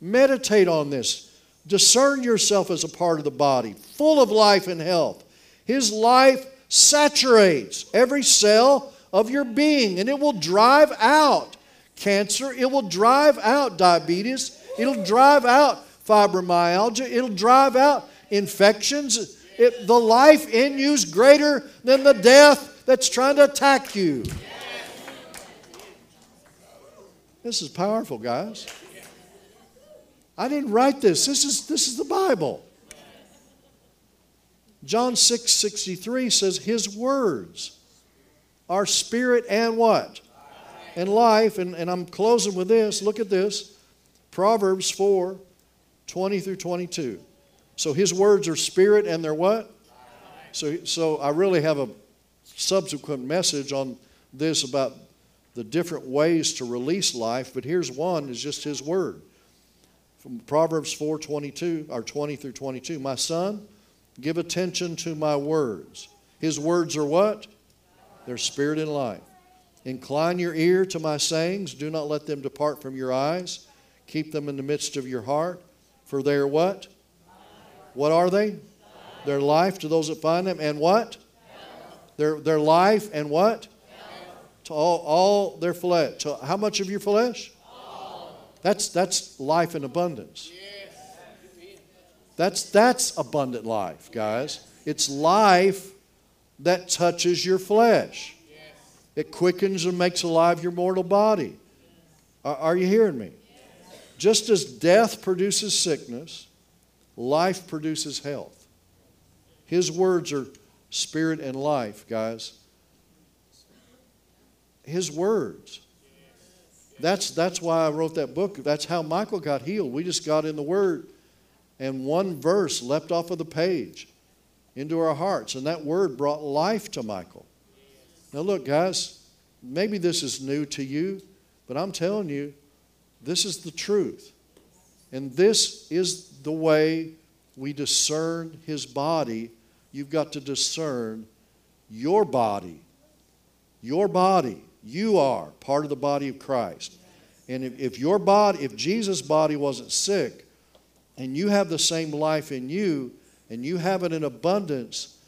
Meditate on this. Discern yourself as a part of the body, full of life and health. His life saturates every cell of your being and it will drive out cancer, it will drive out diabetes, it'll drive out fibromyalgia, it'll drive out infections. It, the life in you is greater than the death that's trying to attack you. This is powerful, guys. I didn't write this. This is, this is the Bible. John 6 63 says, His words are spirit and what? And life. And, and I'm closing with this. Look at this Proverbs 4 20 through 22. So His words are spirit and they're what? So, so I really have a subsequent message on this about the different ways to release life, but here's one is just his word. From Proverbs 4 22 or 20 through 22. My son, Give attention to my words. His words are what? They're spirit and life. Incline your ear to my sayings. Do not let them depart from your eyes. Keep them in the midst of your heart. For they are what? What are they? They're life to those that find them. And what? Their, their life and what? To all, all their flesh. To how much of your flesh? That's, that's life in abundance. That's, that's abundant life, guys. It's life that touches your flesh. It quickens and makes alive your mortal body. Are, are you hearing me? Just as death produces sickness, life produces health. His words are spirit and life, guys. His words. That's, that's why I wrote that book. That's how Michael got healed. We just got in the Word and one verse leapt off of the page into our hearts, and that word brought life to Michael. Now, look, guys, maybe this is new to you, but I'm telling you, this is the truth. And this is the way we discern his body. You've got to discern your body. Your body, You are part of the body of Christ. And if, if your body, if Jesus' body wasn't sick, and you have the same life in you, and you have it in abundance,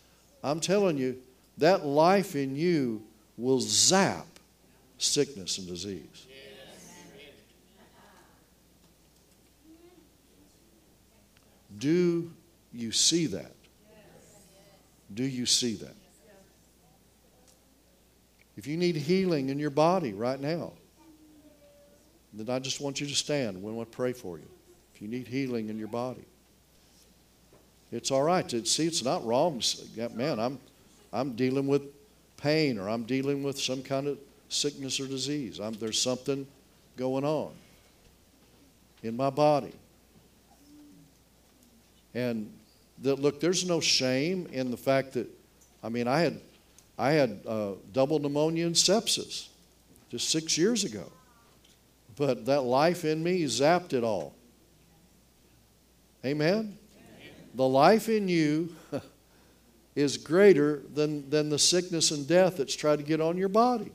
I'm telling you, that life in you will zap sickness and disease. Do you see that? Do you see that? If you need healing in your body right now, then I just want you to stand. We want to pray for you. If you need healing in your body, it's all right. See, it's not wrong. Man, I'm, I'm dealing with pain or I'm dealing with some kind of sickness or disease. I'm, there's something going on in my body. And that, look, there's no shame in the fact that, I mean, I had, I had uh, double pneumonia and sepsis just six years ago. But that life in me zapped it all. Amen? The life in you is greater than, than the sickness and death that's tried to get on your body.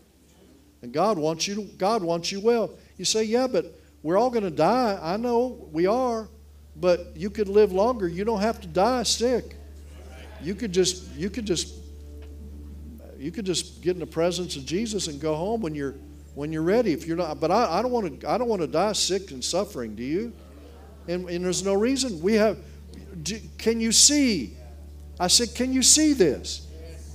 And God wants you to, God wants you well. You say, yeah, but we're all going to die. I know we are, but you could live longer. You don't have to die sick. You could just you could just you could just get in the presence of Jesus and go home when you're when you're ready. If you're not, but I, I don't want to I don't want to die sick and suffering. Do you? And, and there's no reason we have. Do, can you see? I said, can you see this?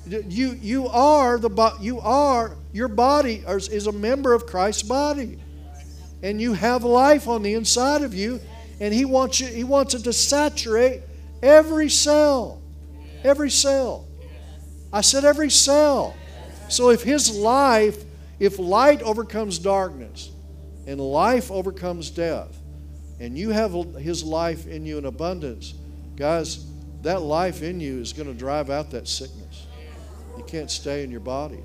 You you are the you are your body is a member of Christ's body. And you have life on the inside of you, and He wants you, He wants it to saturate every cell. Every cell. I said every cell. So if His life, if light overcomes darkness, and life overcomes death, and you have His life in you in abundance, guys, that life in you is going to drive out that sickness. You can't stay in your body.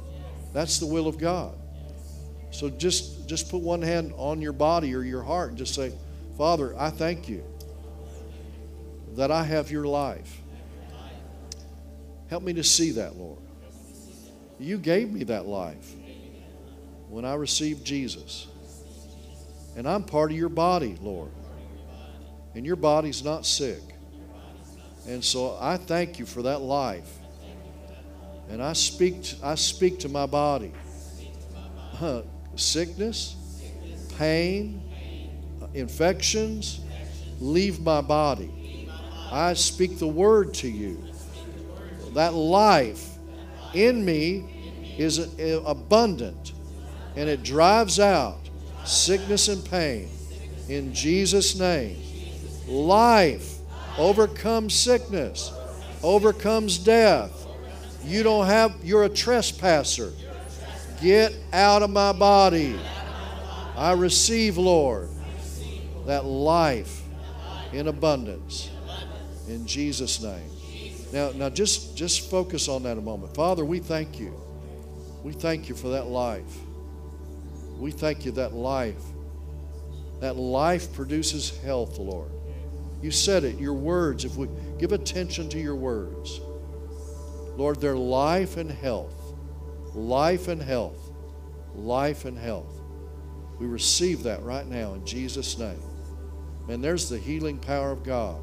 That's the will of God. So just, just put one hand on your body or your heart and just say, Father, I thank you that I have your life. Help me to see that, Lord. You gave me that life when I received Jesus. And I'm part of your body, Lord. And your body's not sick. And so I thank you for that life. And I speak to, I speak to my body. Sickness, pain, infections, leave my body. I speak the word to you. That life in me is abundant and it drives out sickness and pain. In Jesus' name. Life overcomes sickness, overcomes death, you don't have, you're a trespasser. Get out of my body. I receive, Lord, that life in abundance. In Jesus' name. Now, now just, just focus on that a moment. Father, we thank you. We thank you for that life. We thank you that life. That life produces health, Lord. You said it, your words, if we give attention to your words. Lord, they're life and health, life and health, life and health. We receive that right now in Jesus' name. Man, there's the healing power of God.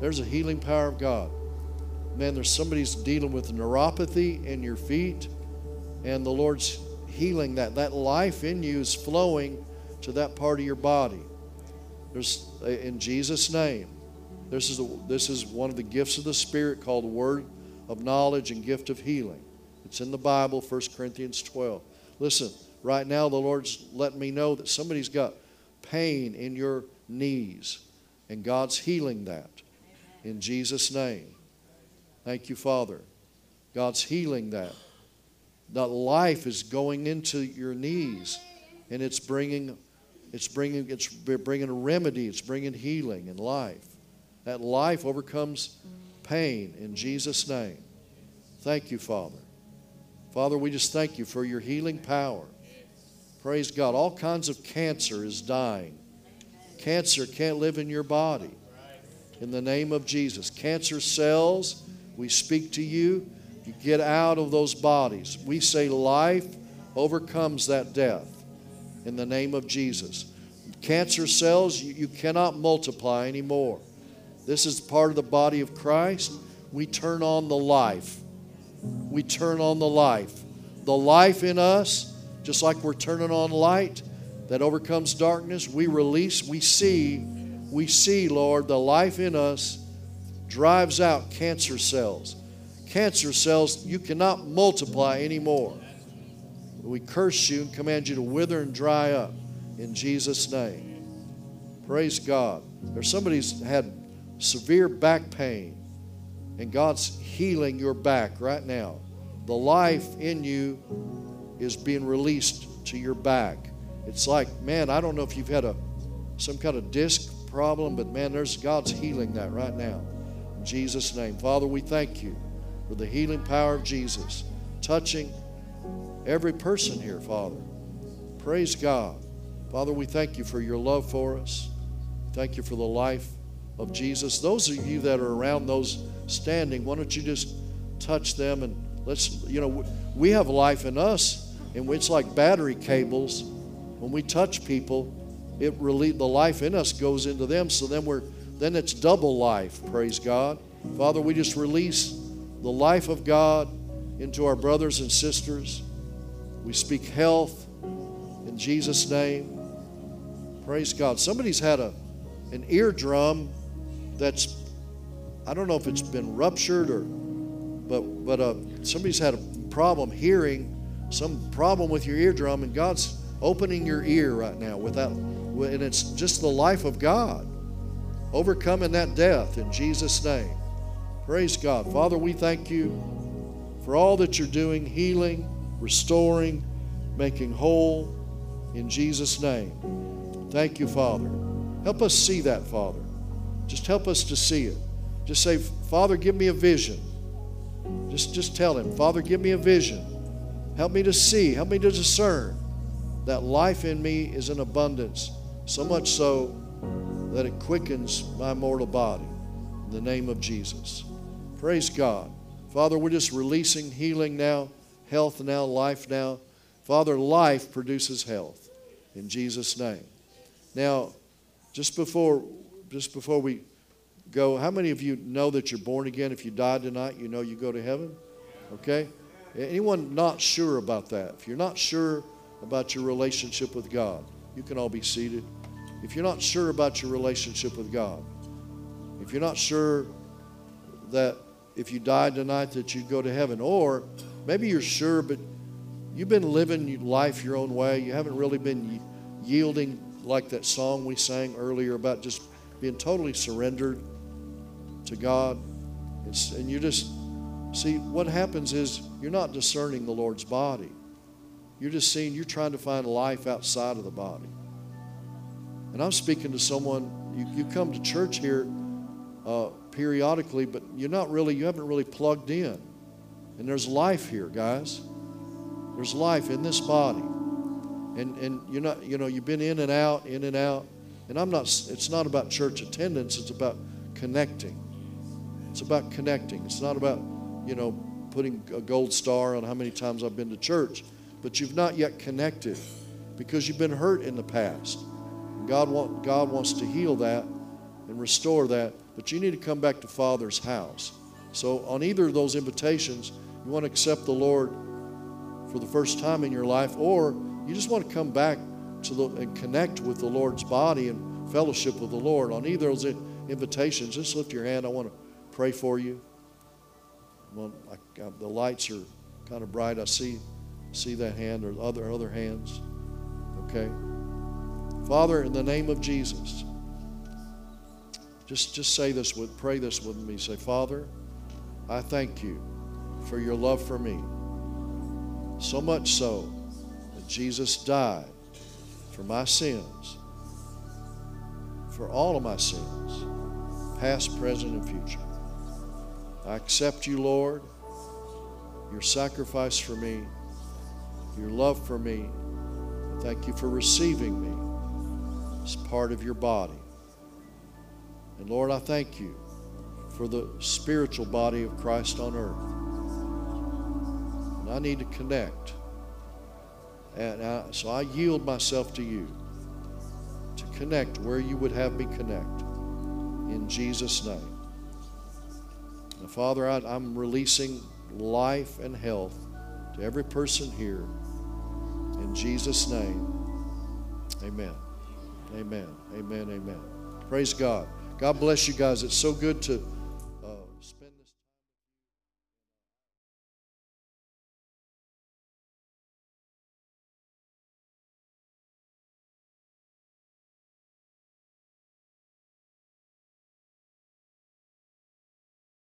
There's a healing power of God. Man, there's somebody's dealing with neuropathy in your feet, and the Lord's healing that. That life in you is flowing to that part of your body. There's uh, in Jesus' name. This is, a, this is one of the gifts of the Spirit called the Word of knowledge and gift of healing. It's in the Bible, 1 Corinthians 12. Listen, right now the Lord's letting me know that somebody's got pain in your knees, and God's healing that in Jesus' name. Thank you, Father. God's healing that. That life is going into your knees, and it's bringing, it's bringing, it's bringing a remedy. It's bringing healing and life. That life overcomes pain in Jesus' name. Thank you, Father. Father, we just thank you for your healing power. Praise God. All kinds of cancer is dying. Cancer can't live in your body. In the name of Jesus. Cancer cells, we speak to you. You get out of those bodies. We say life overcomes that death in the name of Jesus. Cancer cells, you, you cannot multiply anymore. This is part of the body of Christ. We turn on the life. We turn on the life. The life in us, just like we're turning on light that overcomes darkness, we release, we see, we see, Lord, the life in us drives out cancer cells. Cancer cells, you cannot multiply anymore. We curse you and command you to wither and dry up in Jesus' name. Praise God. There's somebody's had severe back pain, and God's healing your back right now. The life in you is being released to your back. It's like, man, I don't know if you've had a some kind of disc problem, but man, there's God's healing that right now. In Jesus' name. Father, we thank you for the healing power of Jesus touching every person here, Father. Praise God. Father, we thank you for your love for us. Thank you for the life of Jesus. Those of you that are around those standing, why don't you just touch them and let's, you know, we have life in us, and it's like battery cables. When we touch people, it really the life in us goes into them. So then we're then it's double life. Praise God, Father. We just release the life of God into our brothers and sisters. We speak health in Jesus' name. Praise God. Somebody's had a an eardrum that's I don't know if it's been ruptured or but but uh, somebody's had a problem hearing some problem with your eardrum and God's opening your ear right now without and it's just the life of God overcoming that death in Jesus name praise God father we thank you for all that you're doing healing restoring making whole in Jesus name thank you father help us see that father just help us to see it. Just say, Father, give me a vision. Just, just tell him, Father, give me a vision. Help me to see, help me to discern that life in me is in abundance, so much so that it quickens my mortal body. In the name of Jesus. Praise God. Father, we're just releasing healing now, health now, life now. Father, life produces health in Jesus' name. Now, just before just before we go, how many of you know that you're born again? If you die tonight, you know you go to heaven? Okay? Anyone not sure about that? If you're not sure about your relationship with God, you can all be seated. If you're not sure about your relationship with God, if you're not sure that if you died tonight that you'd go to heaven, or maybe you're sure, but you've been living life your own way, you haven't really been yielding like that song we sang earlier about just being totally surrendered to God. It's, and you just see what happens is you're not discerning the Lord's body. You're just seeing, you're trying to find life outside of the body. And I'm speaking to someone, you, you come to church here uh, periodically, but you're not really, you haven't really plugged in. And there's life here, guys. There's life in this body. And, and you're not, you know, you've been in and out, in and out. And I'm not, it's not about church attendance, it's about connecting. It's about connecting. It's not about, you know, putting a gold star on how many times I've been to church, but you've not yet connected because you've been hurt in the past. God, want, God wants to heal that and restore that, but you need to come back to Father's house. So, on either of those invitations, you want to accept the Lord for the first time in your life, or you just want to come back to the, and connect with the Lord's body and fellowship with the Lord. On either of those invitations, just lift your hand. I want to pray for you. Well, I, I, the lights are kind of bright. I see, see that hand or other other hands. Okay, Father, in the name of Jesus, just just say this with pray this with me. Say, Father, I thank you for your love for me. So much so that Jesus died for my sins, for all of my sins, past, present, and future. I accept you, Lord, your sacrifice for me, your love for me. Thank you for receiving me as part of your body. And Lord, I thank you for the spiritual body of Christ on earth. I need to connect And I, so I yield myself to you to connect where you would have me connect. In Jesus' name. Now, Father, I, I'm releasing life and health to every person here. In Jesus' name. Amen. Amen. Amen. Amen. Praise God. God bless you guys. It's so good to